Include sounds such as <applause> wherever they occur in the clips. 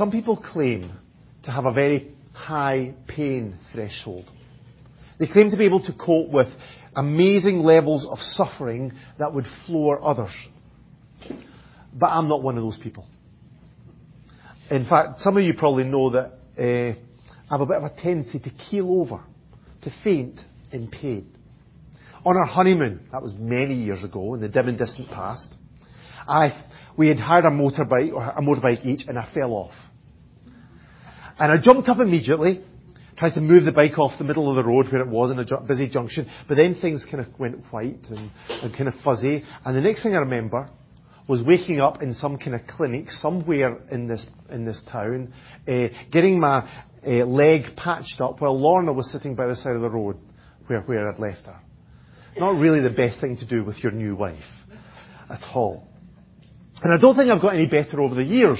Some people claim to have a very high pain threshold. They claim to be able to cope with amazing levels of suffering that would floor others. But I'm not one of those people. In fact, some of you probably know that uh, I have a bit of a tendency to keel over, to faint in pain. On our honeymoon, that was many years ago in the dim and distant past, I, we had hired a motorbike, or a motorbike each, and I fell off. And I jumped up immediately, tried to move the bike off the middle of the road where it was in a busy junction, but then things kind of went white and, and kind of fuzzy. And the next thing I remember was waking up in some kind of clinic somewhere in this in this town, uh, getting my uh, leg patched up while Lorna was sitting by the side of the road where where I'd left her. Not really the best thing to do with your new wife at all. And I don't think I've got any better over the years.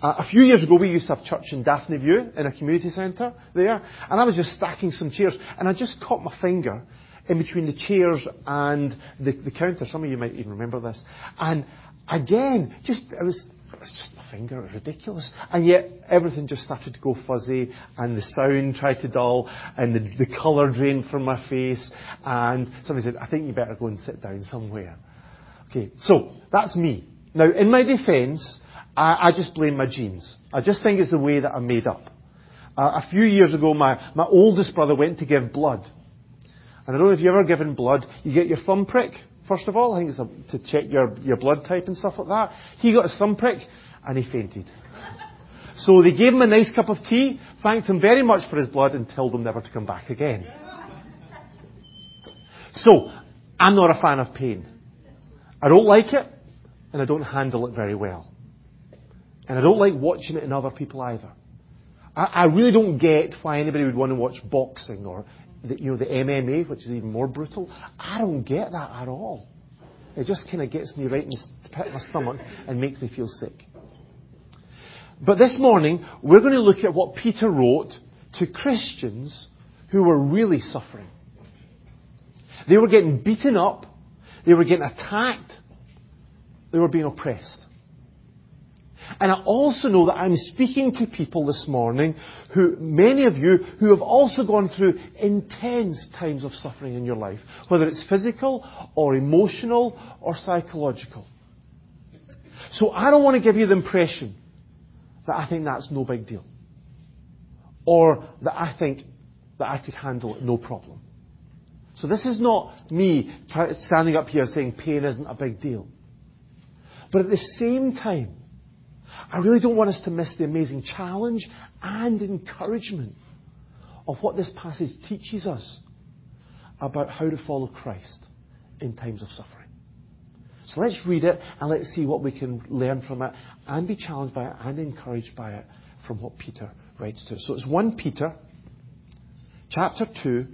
Uh, a few years ago, we used to have church in Daphne View in a community centre there, and I was just stacking some chairs, and I just caught my finger in between the chairs and the, the counter. Some of you might even remember this. And again, just it was it was just my finger. It was ridiculous. And yet everything just started to go fuzzy and the sound tried to dull and the, the colour drained from my face and somebody said, I think you better go and sit down somewhere. Okay, so that's me. Now, in my defence, I, I just blame my genes. I just think it's the way that I'm made up. Uh, a few years ago, my, my oldest brother went to give blood. And I don't know if you've ever given blood, you get your thumb prick first of all. I think it's a, to check your, your blood type and stuff like that. He got his thumb prick and he fainted. <laughs> So they gave him a nice cup of tea, thanked him very much for his blood and told him never to come back again. So, I'm not a fan of pain. I don't like it and I don't handle it very well. And I don't like watching it in other people either. I, I really don't get why anybody would want to watch boxing or the, you know, the MMA, which is even more brutal. I don't get that at all. It just kind of gets me right in the pit of my stomach and makes me feel sick. But this morning, we're going to look at what Peter wrote to Christians who were really suffering. They were getting beaten up. They were getting attacked. They were being oppressed. And I also know that I'm speaking to people this morning who, many of you, who have also gone through intense times of suffering in your life, whether it's physical or emotional or psychological. So I don't want to give you the impression that I think that's no big deal. Or that I think that I could handle it no problem. So this is not me standing up here saying pain isn't a big deal. But at the same time, I really don't want us to miss the amazing challenge and encouragement of what this passage teaches us about how to follow Christ in times of suffering. So let's read it and let's see what we can learn from it and be challenged by it and encouraged by it from what Peter writes to us. So it's 1 Peter chapter 2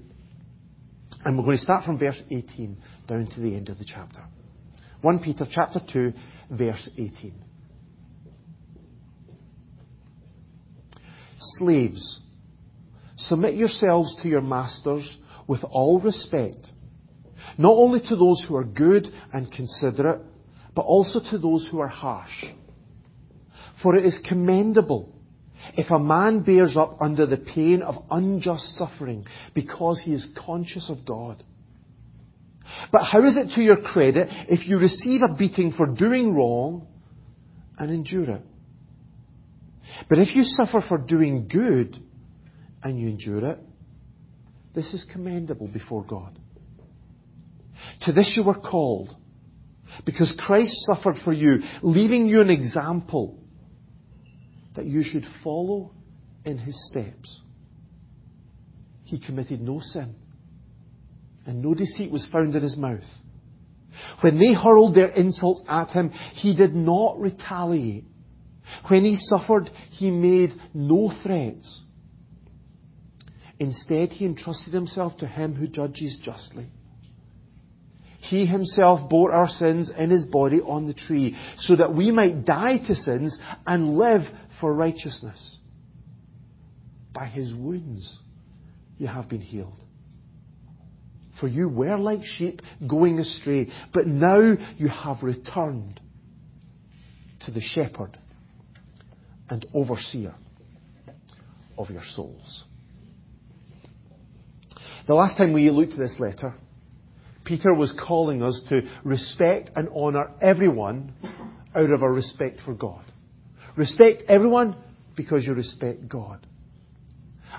and we're going to start from verse 18 down to the end of the chapter. 1 Peter chapter 2 verse 18. Slaves, submit yourselves to your masters with all respect, not only to those who are good and considerate, but also to those who are harsh. For it is commendable if a man bears up under the pain of unjust suffering because he is conscious of God. But how is it to your credit if you receive a beating for doing wrong and endure it? But if you suffer for doing good and you endure it, this is commendable before God. To this you were called, because Christ suffered for you, leaving you an example that you should follow in his steps. He committed no sin, and no deceit was found in his mouth. When they hurled their insults at him, he did not retaliate. When he suffered, he made no threats. Instead, he entrusted himself to him who judges justly. He himself bore our sins in his body on the tree, so that we might die to sins and live for righteousness. By his wounds you have been healed. For you were like sheep going astray, but now you have returned to the shepherd and overseer of your souls. The last time we looked at this letter, Peter was calling us to respect and honour everyone out of our respect for God. Respect everyone because you respect God.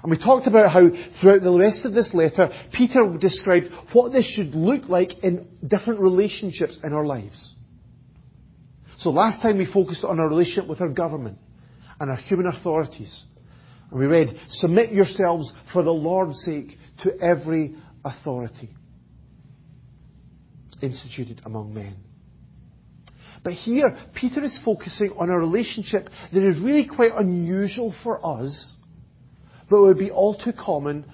And we talked about how throughout the rest of this letter, Peter described what this should look like in different relationships in our lives. So last time we focused on our relationship with our government and our human authorities. And we read, submit yourselves for the Lord's sake to every authority instituted among men. But here, Peter is focusing on a relationship that is really quite unusual for us, but would be all too common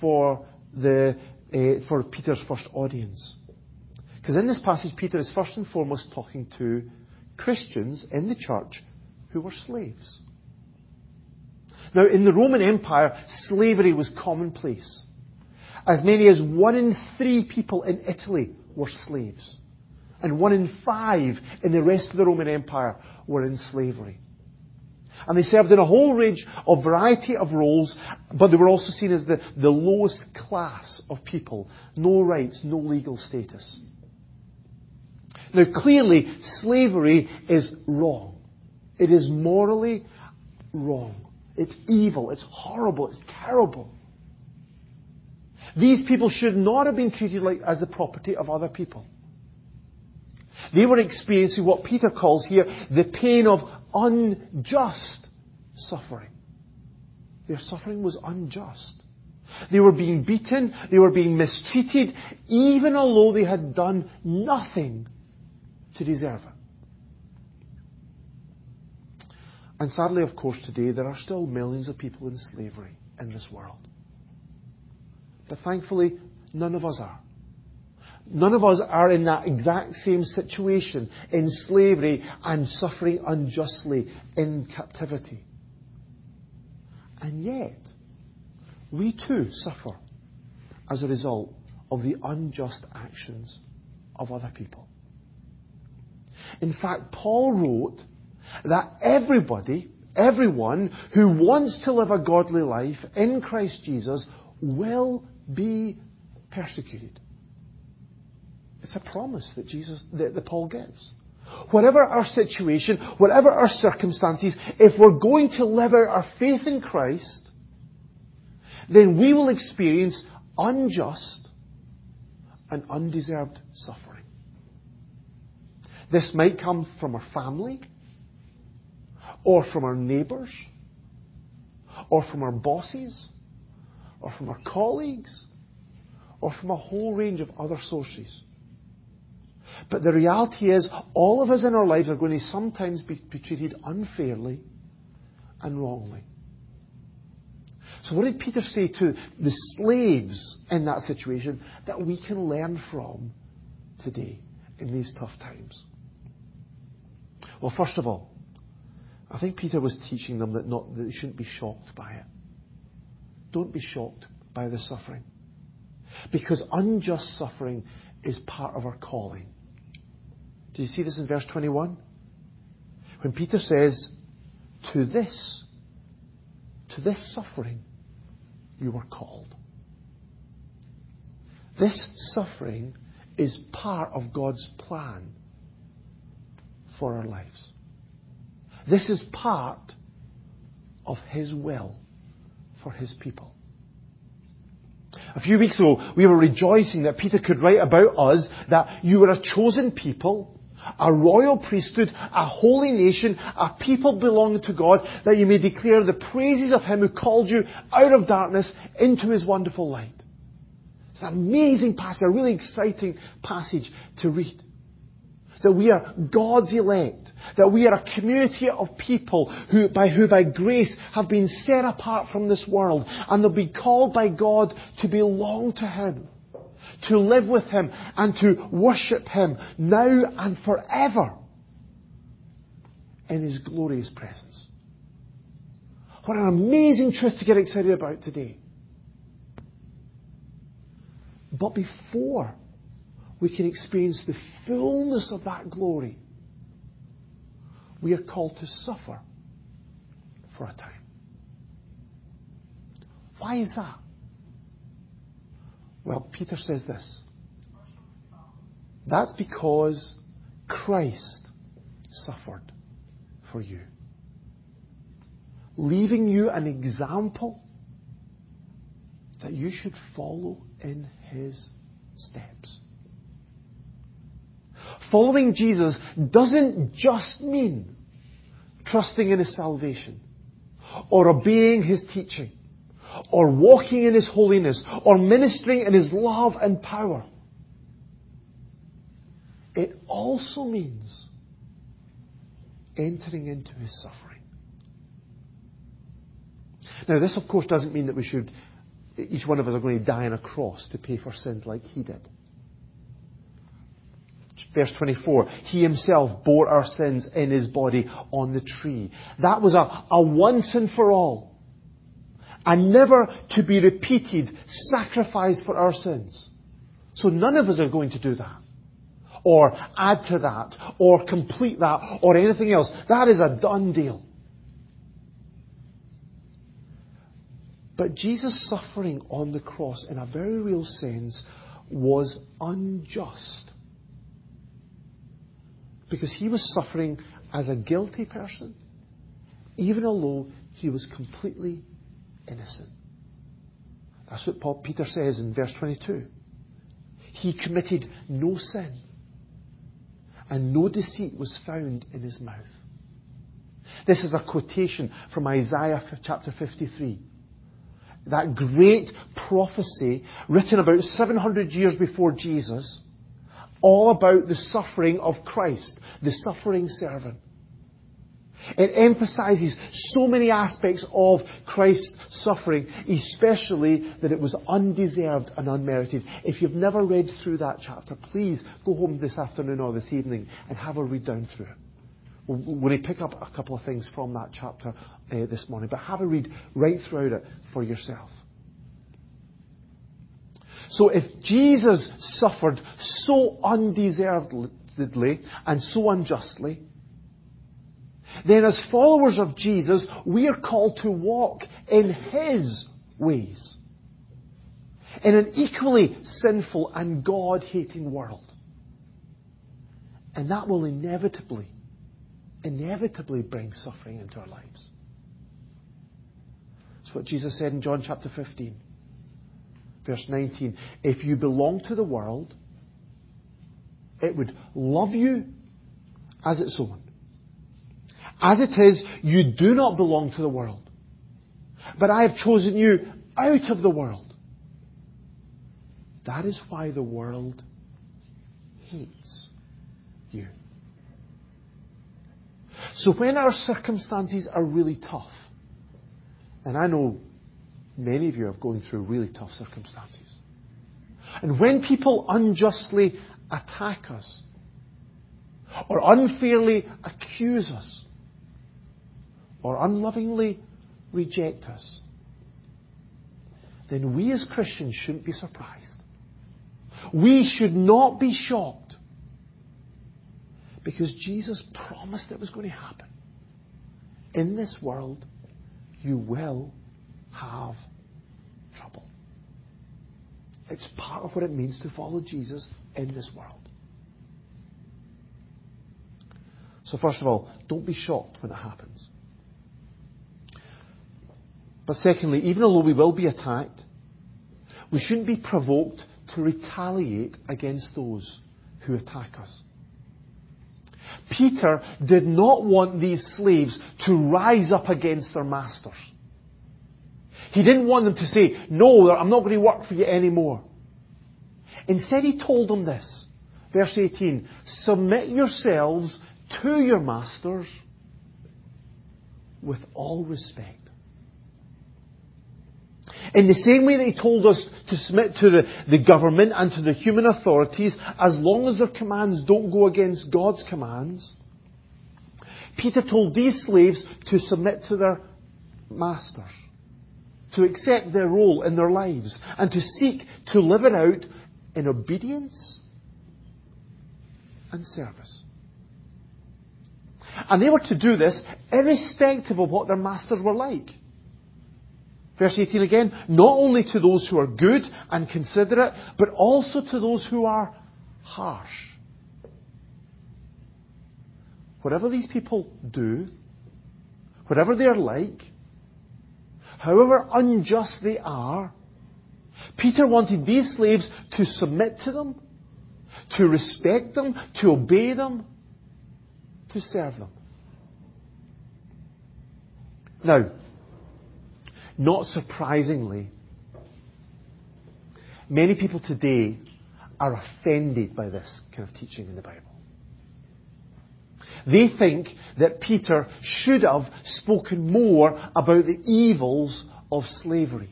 for, the, uh, for Peter's first audience. Because in this passage, Peter is first and foremost talking to Christians in the church who were slaves. Now, in the Roman Empire, slavery was commonplace. As many as one in three people in Italy were slaves. And one in five in the rest of the Roman Empire were in slavery. And they served in a whole range of variety of roles, but they were also seen as the, the lowest class of people. No rights, no legal status. Now clearly, slavery is wrong. It is morally wrong. It's evil. It's horrible. It's terrible. These people should not have been treated like, as the property of other people. They were experiencing what Peter calls here the pain of unjust suffering. Their suffering was unjust. They were being beaten, they were being mistreated, even although they had done nothing to deserve it. And sadly, of course, today there are still millions of people in slavery in this world. But thankfully, none of us are. None of us are in that exact same situation in slavery and suffering unjustly in captivity. And yet, we too suffer as a result of the unjust actions of other people. In fact, Paul wrote that everybody, everyone who wants to live a godly life in Christ Jesus will be persecuted. It's a promise that Jesus, that, that Paul gives. Whatever our situation, whatever our circumstances, if we're going to live out our faith in Christ, then we will experience unjust and undeserved suffering. This might come from our family, or from our neighbours, or from our bosses, or from our colleagues, or from a whole range of other sources. But the reality is, all of us in our lives are going to sometimes be, be treated unfairly and wrongly. So, what did Peter say to the slaves in that situation that we can learn from today in these tough times? Well, first of all, I think Peter was teaching them that, not, that they shouldn't be shocked by it. Don't be shocked by the suffering. Because unjust suffering is part of our calling. Do you see this in verse 21? When Peter says, To this, to this suffering, you were called. This suffering is part of God's plan for our lives. This is part of His will for His people. A few weeks ago, we were rejoicing that Peter could write about us that you were a chosen people, a royal priesthood, a holy nation, a people belonging to God, that you may declare the praises of Him who called you out of darkness into His wonderful light. It's an amazing passage, a really exciting passage to read that we are God's elect, that we are a community of people who by, who by grace have been set apart from this world, and they'll be called by God to belong to Him, to live with Him, and to worship Him now and forever in His glorious presence. What an amazing truth to get excited about today. But before we can experience the fullness of that glory. We are called to suffer for a time. Why is that? Well, Peter says this. That's because Christ suffered for you, leaving you an example that you should follow in his steps. Following Jesus doesn't just mean trusting in his salvation or obeying his teaching or walking in his holiness or ministering in his love and power. It also means entering into his suffering. Now, this, of course, doesn't mean that we should, each one of us are going to die on a cross to pay for sins like he did. Verse 24, He Himself bore our sins in His body on the tree. That was a, a once and for all, a never to be repeated sacrifice for our sins. So none of us are going to do that. Or add to that, or complete that, or anything else. That is a done deal. But Jesus' suffering on the cross, in a very real sense, was unjust because he was suffering as a guilty person, even although he was completely innocent. That's what Paul Peter says in verse 22. He committed no sin, and no deceit was found in his mouth. This is a quotation from Isaiah chapter 53. That great prophecy written about 700 years before Jesus all about the suffering of Christ, the suffering servant. It emphasizes so many aspects of Christ's suffering, especially that it was undeserved and unmerited. If you've never read through that chapter, please go home this afternoon or this evening and have a read down through it. To pick up a couple of things from that chapter uh, this morning, but have a read right throughout it for yourself. So if Jesus suffered so undeservedly and so unjustly, then as followers of Jesus, we are called to walk in His ways. In an equally sinful and God hating world. And that will inevitably, inevitably bring suffering into our lives. That's what Jesus said in John chapter 15 verse 19, if you belong to the world, it would love you as its own. As it is, you do not belong to the world. But I have chosen you out of the world. That is why the world hates you. So when our circumstances are really tough, and I know Many of you are going through really tough circumstances. And when people unjustly attack us, or unfairly accuse us, or unlovingly reject us, then we as Christians shouldn't be surprised. We should not be shocked. Because Jesus promised it was going to happen. In this world, you will have. It's part of what it means to follow Jesus in this world. So, first of all, don't be shocked when it happens. But secondly, even although we will be attacked, we shouldn't be provoked to retaliate against those who attack us. Peter did not want these slaves to rise up against their masters. He didn't want them to say, no, I'm not going to work for you anymore. Instead, he told them this. Verse 18, submit yourselves to your masters with all respect. In the same way that he told us to submit to the, the government and to the human authorities, as long as their commands don't go against God's commands, Peter told these slaves to submit to their masters to accept their role in their lives and to seek to live it out in obedience and service. And they were to do this irrespective of what their masters were like. Verse 18 again, not only to those who are good and considerate, but also to those who are harsh. Whatever these people do, whatever they're like, however unjust they are, Peter wanted these slaves to submit to them, to respect them, to obey them, to serve them. Now, not surprisingly, many people today are offended by this kind of teaching in the Bible. They think that Peter should have spoken more about the evils of slavery.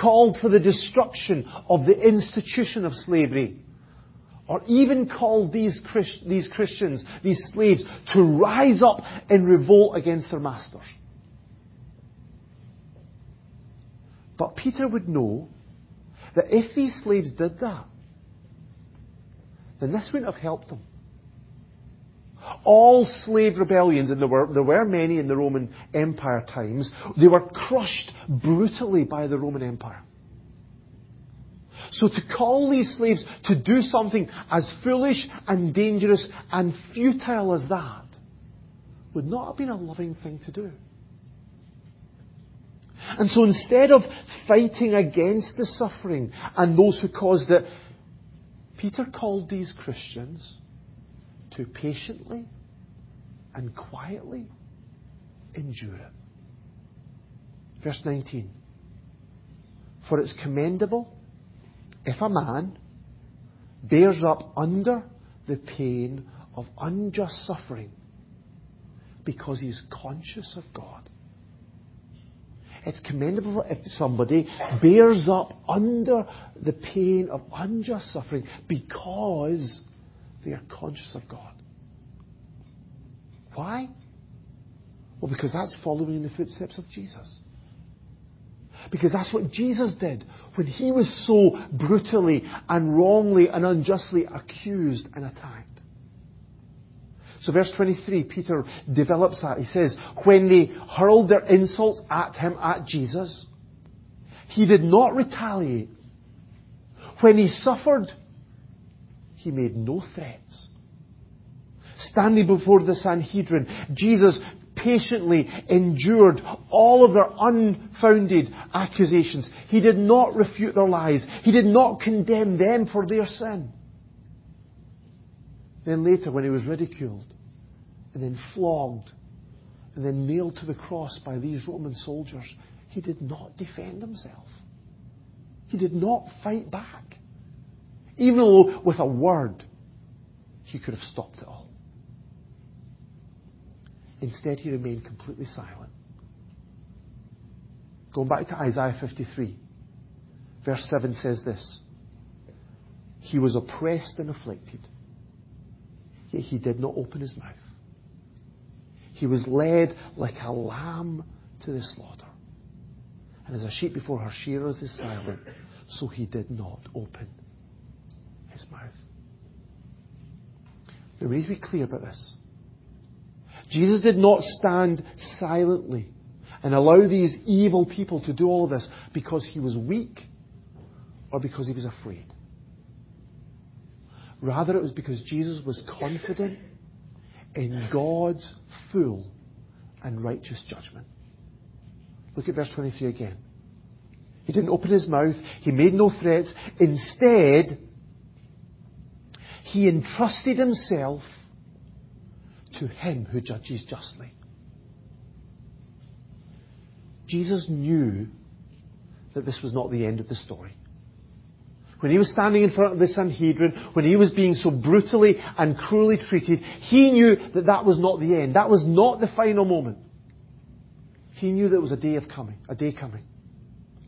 Called for the destruction of the institution of slavery. Or even called these, Christ- these Christians, these slaves, to rise up in revolt against their masters. But Peter would know that if these slaves did that, then this wouldn't have helped them. All slave rebellions, and there were, there were many in the Roman Empire times, they were crushed brutally by the Roman Empire. So to call these slaves to do something as foolish and dangerous and futile as that would not have been a loving thing to do. And so instead of fighting against the suffering and those who caused it, Peter called these Christians to patiently and quietly endure it. Verse 19. For it's commendable if a man bears up under the pain of unjust suffering because he is conscious of God. It's commendable if somebody bears up under the pain of unjust suffering because they are conscious of God. Why? Well, because that's following in the footsteps of Jesus. Because that's what Jesus did when he was so brutally and wrongly and unjustly accused and attacked. So verse 23, Peter develops that. He says, when they hurled their insults at him, at Jesus, he did not retaliate. When he suffered, he made no threats. Standing before the Sanhedrin, Jesus patiently endured all of their unfounded accusations. He did not refute their lies. He did not condemn them for their sin. Then later, when he was ridiculed, and then flogged, and then nailed to the cross by these Roman soldiers, he did not defend himself. He did not fight back. Even though with a word, he could have stopped it all. Instead, he remained completely silent. Going back to Isaiah 53, verse 7 says this He was oppressed and afflicted, yet he did not open his mouth. He was led like a lamb to the slaughter. And as a sheep before her shearers is silent, so he did not open his mouth. Now, we need to be clear about this. Jesus did not stand silently and allow these evil people to do all of this because he was weak or because he was afraid. Rather, it was because Jesus was confident in God's full and righteous judgment. Look at verse 23 again. He didn't open his mouth. He made no threats. Instead, he entrusted himself to him who judges justly. Jesus knew that this was not the end of the story. When he was standing in front of the Sanhedrin, when he was being so brutally and cruelly treated, he knew that that was not the end. That was not the final moment. He knew there was a day of coming, a day coming,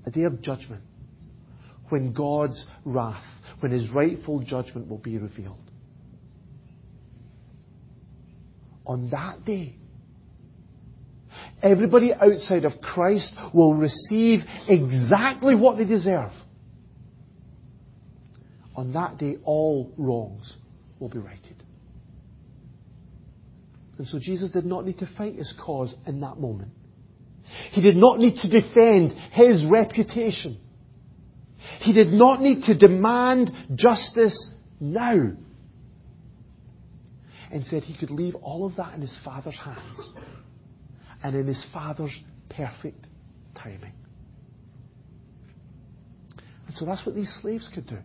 a day of judgment, when God's wrath, when his rightful judgment will be revealed. on that day. Everybody outside of Christ will receive exactly what they deserve. On that day, all wrongs will be righted. And so Jesus did not need to fight his cause in that moment. He did not need to defend his reputation. He did not need to demand justice now. Instead, he could leave all of that in his Father's hands and in his Father's perfect timing. And so that's what these slaves could do.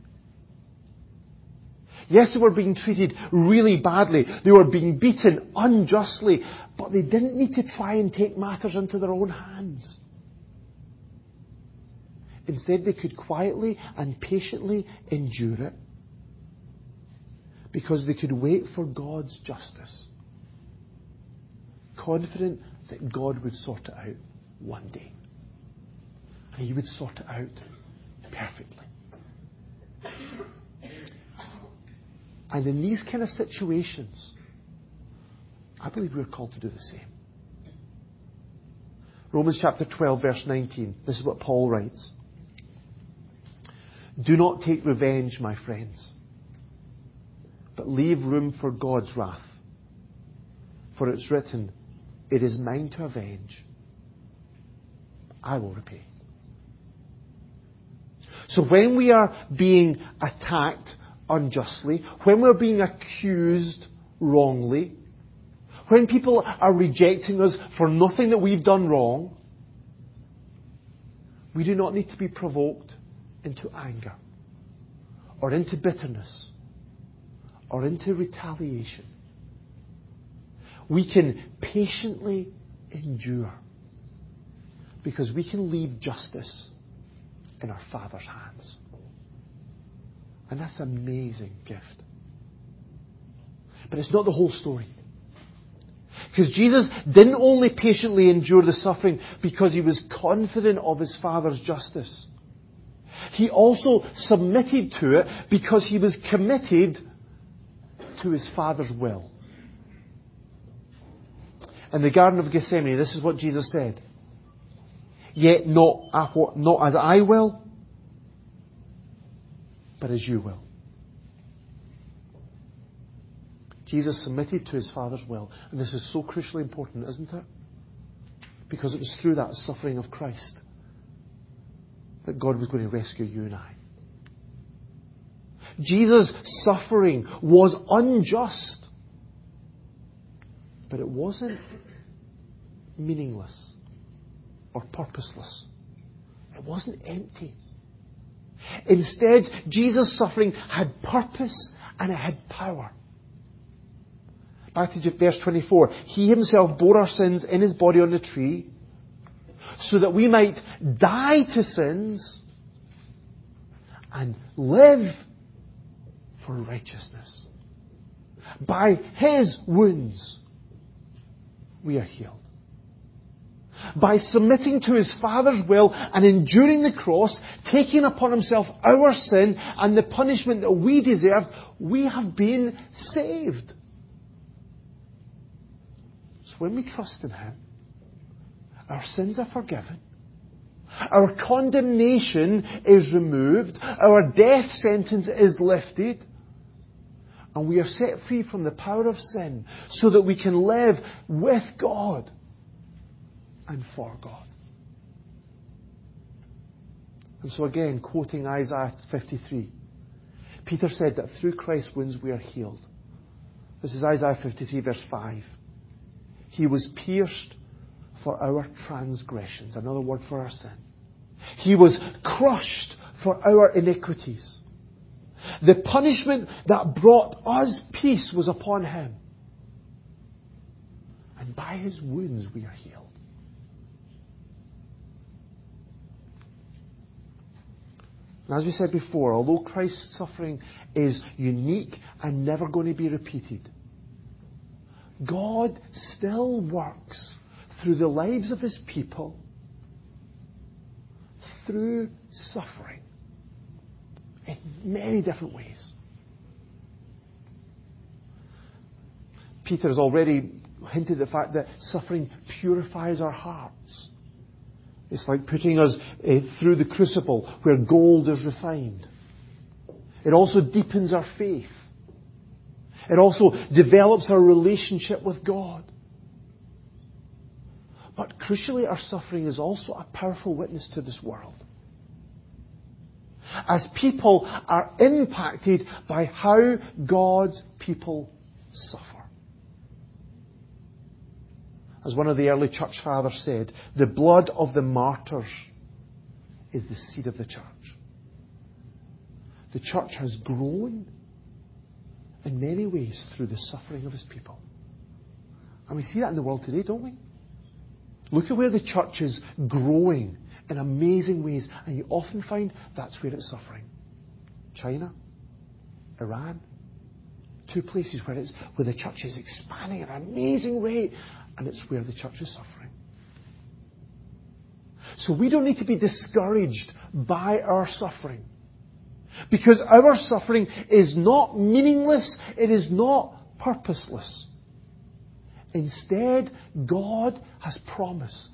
Yes, they were being treated really badly. They were being beaten unjustly. But they didn't need to try and take matters into their own hands. Instead, they could quietly and patiently endure it because they could wait for God's justice, confident that God would sort it out one day. And He would sort it out perfectly. And in these kind of situations, I believe we're called to do the same. Romans chapter 12, verse 19. This is what Paul writes. Do not take revenge, my friends, but leave room for God's wrath. For it's written, It is mine to avenge. I will repay. So when we are being attacked unjustly, when we're being accused wrongly, when people are rejecting us for nothing that we've done wrong, we do not need to be provoked into anger or into bitterness or into retaliation. We can patiently endure because we can leave justice in our Father's hands. And that's an amazing gift. But it's not the whole story. Because Jesus didn't only patiently endure the suffering because he was confident of his Father's justice. He also submitted to it because he was committed to his Father's will. In the Garden of Gethsemane, this is what Jesus said. Yet not, as I will, but as you will. Jesus submitted to his Father's will. And this is so crucially important, isn't it? Because it was through that suffering of Christ that God was going to rescue you and I. Jesus' suffering was unjust, but it wasn't meaningless or purposeless. It wasn't empty. Instead, Jesus' suffering had purpose and it had power. Back to verse 24. He himself bore our sins in his body on the tree so that we might die to sins and live for righteousness. By his wounds, we are healed by submitting to his Father's will and enduring the cross, taking upon himself our sin and the punishment that we deserve, we have been saved. So when we trust in him, our sins are forgiven. Our condemnation is removed. Our death sentence is lifted. And we are set free from the power of sin so that we can live with God and for God. And so again, quoting Isaiah 53, Peter said that through Christ's wounds we are healed. This is Isaiah 53 verse 5. He was pierced for our transgressions. Another word for our sin. He was crushed for our iniquities. The punishment that brought us peace was upon him. And by his wounds we are healed. And as we said before, although Christ's suffering is unique and never going to be repeated, God still works through the lives of his people through suffering in many different ways. Peter has already hinted the fact that suffering purifies our hearts. It's like putting us uh, through the crucible where gold is refined. It also deepens our faith. It also develops our relationship with God. But crucially, our suffering is also a powerful witness to this world. As people are impacted by how God's people suffer. As one of the early church fathers said, the blood of the martyrs is the seed of the church. The church has grown in many ways through the suffering of his people. And we see that in the world today, don't we? Look at where the church is growing in amazing ways, and you often find that's where it's suffering. China, Iran, two places where it's where the church is expanding at an amazing rate, and it's where the church is suffering. So we don't need to be discouraged by our suffering. Because our suffering is not meaningless, it is not purposeless. Instead, God has promised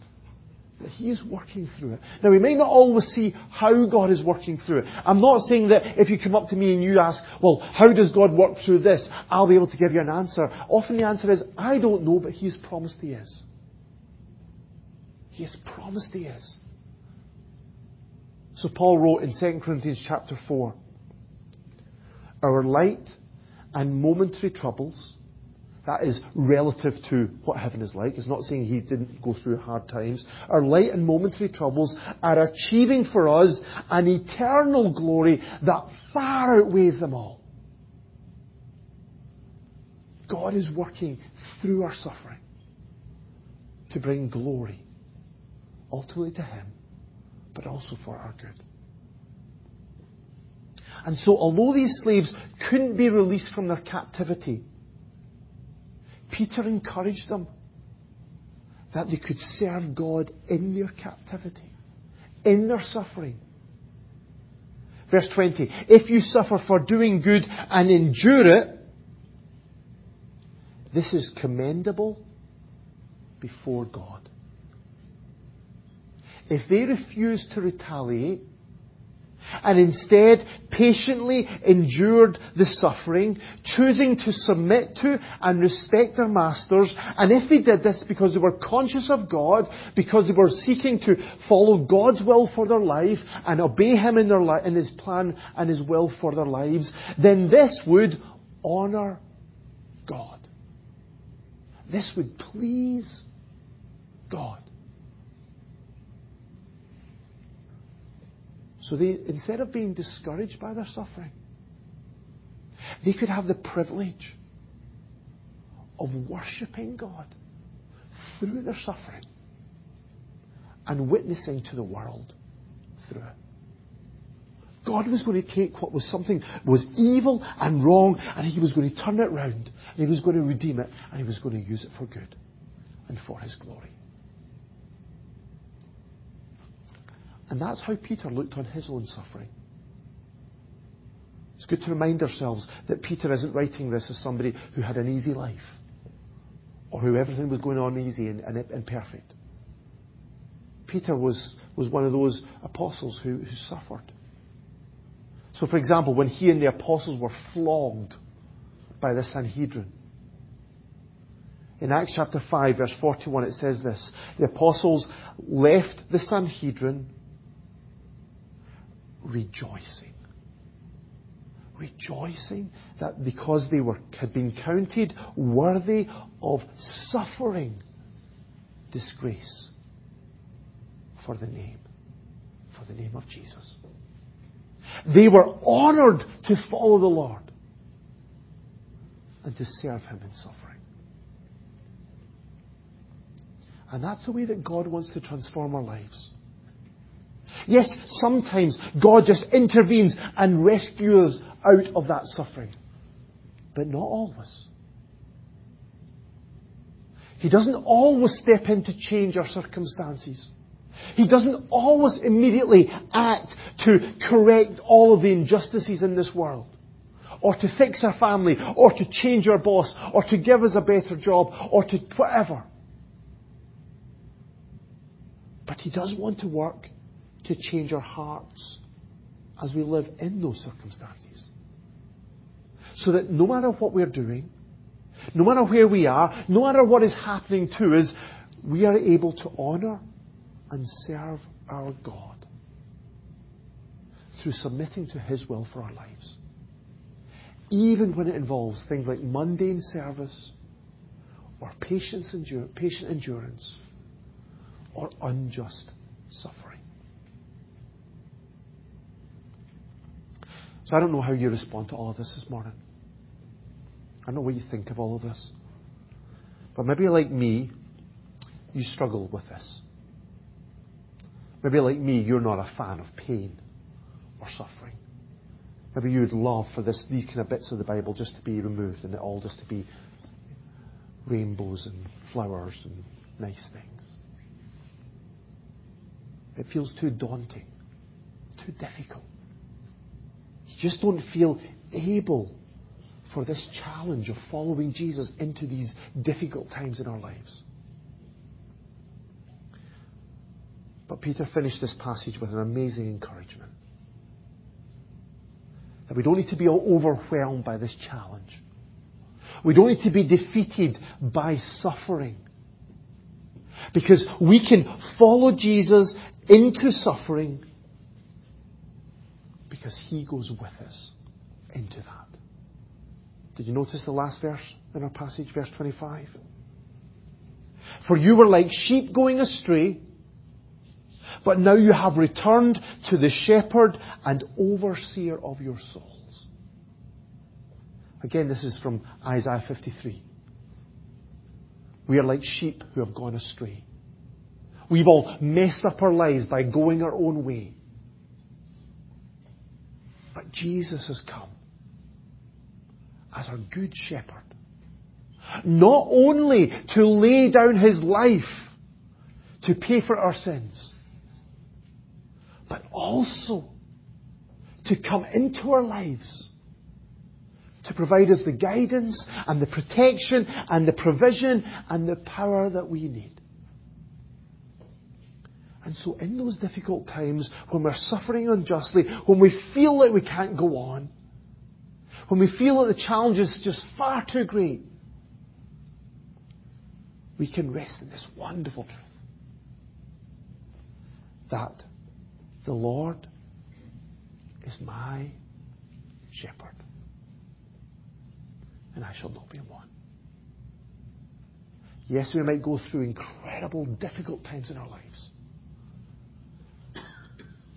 that He is working through it. Now, we may not always see how God is working through it. I'm not saying that if you come up to me and you ask, well, how does God work through this? I'll be able to give you an answer. Often the answer is, I don't know, but He has promised He is. He has promised He is. So Paul wrote in 2 Corinthians chapter 4, Our light and momentary troubles that is relative to what heaven is like. It's not saying he didn't go through hard times. Our light and momentary troubles are achieving for us an eternal glory that far outweighs them all. God is working through our suffering to bring glory, ultimately to Him, but also for our good. And so, although these slaves couldn't be released from their captivity, Peter encouraged them that they could serve God in their captivity, in their suffering. Verse 20 If you suffer for doing good and endure it, this is commendable before God. If they refuse to retaliate, and instead patiently endured the suffering, choosing to submit to and respect their masters. And if they did this because they were conscious of God, because they were seeking to follow God's will for their life and obey Him in, their li- in His plan and His will for their lives, then this would honour God. This would please God. They, instead of being discouraged by their suffering, they could have the privilege of worshipping God through their suffering and witnessing to the world through it. God was going to take what was something was evil and wrong and he was going to turn it round and he was going to redeem it and he was going to use it for good and for his glory. That's how Peter looked on his own suffering. It's good to remind ourselves that Peter isn't writing this as somebody who had an easy life or who everything was going on easy and, and, and perfect. Peter was, was one of those apostles who, who suffered. So, for example, when he and the apostles were flogged by the Sanhedrin, in Acts chapter 5, verse 41, it says this The apostles left the Sanhedrin rejoicing. Rejoicing that because they were, had been counted worthy of suffering disgrace for the name, for the name of Jesus. They were honored to follow the Lord and to serve Him in suffering. And that's the way that God wants to transform our lives. Yes, sometimes God just intervenes and rescues us out of that suffering. But not always. He doesn't always step in to change our circumstances. He doesn't always immediately act to correct all of the injustices in this world. Or to fix our family, or to change our boss, or to give us a better job, or to whatever. But He does want to work to change our hearts as we live in those circumstances. so that no matter what we're doing, no matter where we are, no matter what is happening to us, we are able to honour and serve our God through submitting to His will for our lives. Even when it involves things like mundane service or patience endure, patient endurance or unjust suffering. So I don't know how you respond to all of this this morning. I don't know what you think of all of this. But maybe like me, you struggle with this. Maybe like me, you're not a fan of pain or suffering. Maybe you would love for this, these kind of bits of the Bible just to be removed and it all just to be rainbows and flowers and nice things. It feels too daunting, too difficult. Just don't feel able for this challenge of following Jesus into these difficult times in our lives. But Peter finished this passage with an amazing encouragement. That we don't need to be overwhelmed by this challenge. We don't need to be defeated by suffering. Because we can follow Jesus into suffering because he goes with us into that. Did you notice the last verse in our passage, verse 25? For you were like sheep going astray, but now you have returned to the shepherd and overseer of your souls. Again, this is from Isaiah 53. We are like sheep who have gone astray. We've all messed up our lives by going our own way. But Jesus has come as our good shepherd. Not only to lay down his life to pay for our sins, but also to come into our lives to provide us the guidance and the protection and the provision and the power that we need. And so, in those difficult times, when we're suffering unjustly, when we feel like we can't go on, when we feel that the challenge is just far too great, we can rest in this wonderful truth that the Lord is my shepherd, and I shall not be want. Yes, we might go through incredible, difficult times in our lives.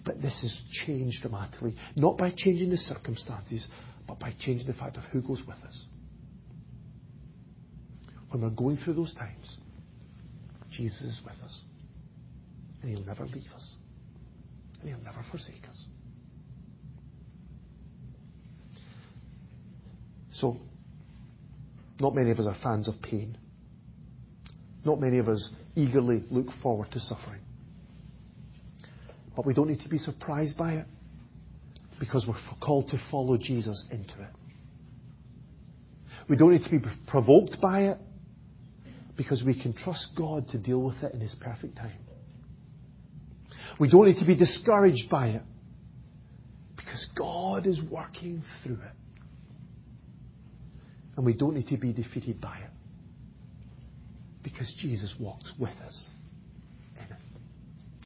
But this has changed dramatically, not by changing the circumstances, but by changing the fact of who goes with us. When we're going through those times, Jesus is with us. And He'll never leave us. And He'll never forsake us. So, not many of us are fans of pain. Not many of us eagerly look forward to suffering. But we don't need to be surprised by it because we're called to follow Jesus into it. We don't need to be provoked by it because we can trust God to deal with it in His perfect time. We don't need to be discouraged by it because God is working through it. And we don't need to be defeated by it because Jesus walks with us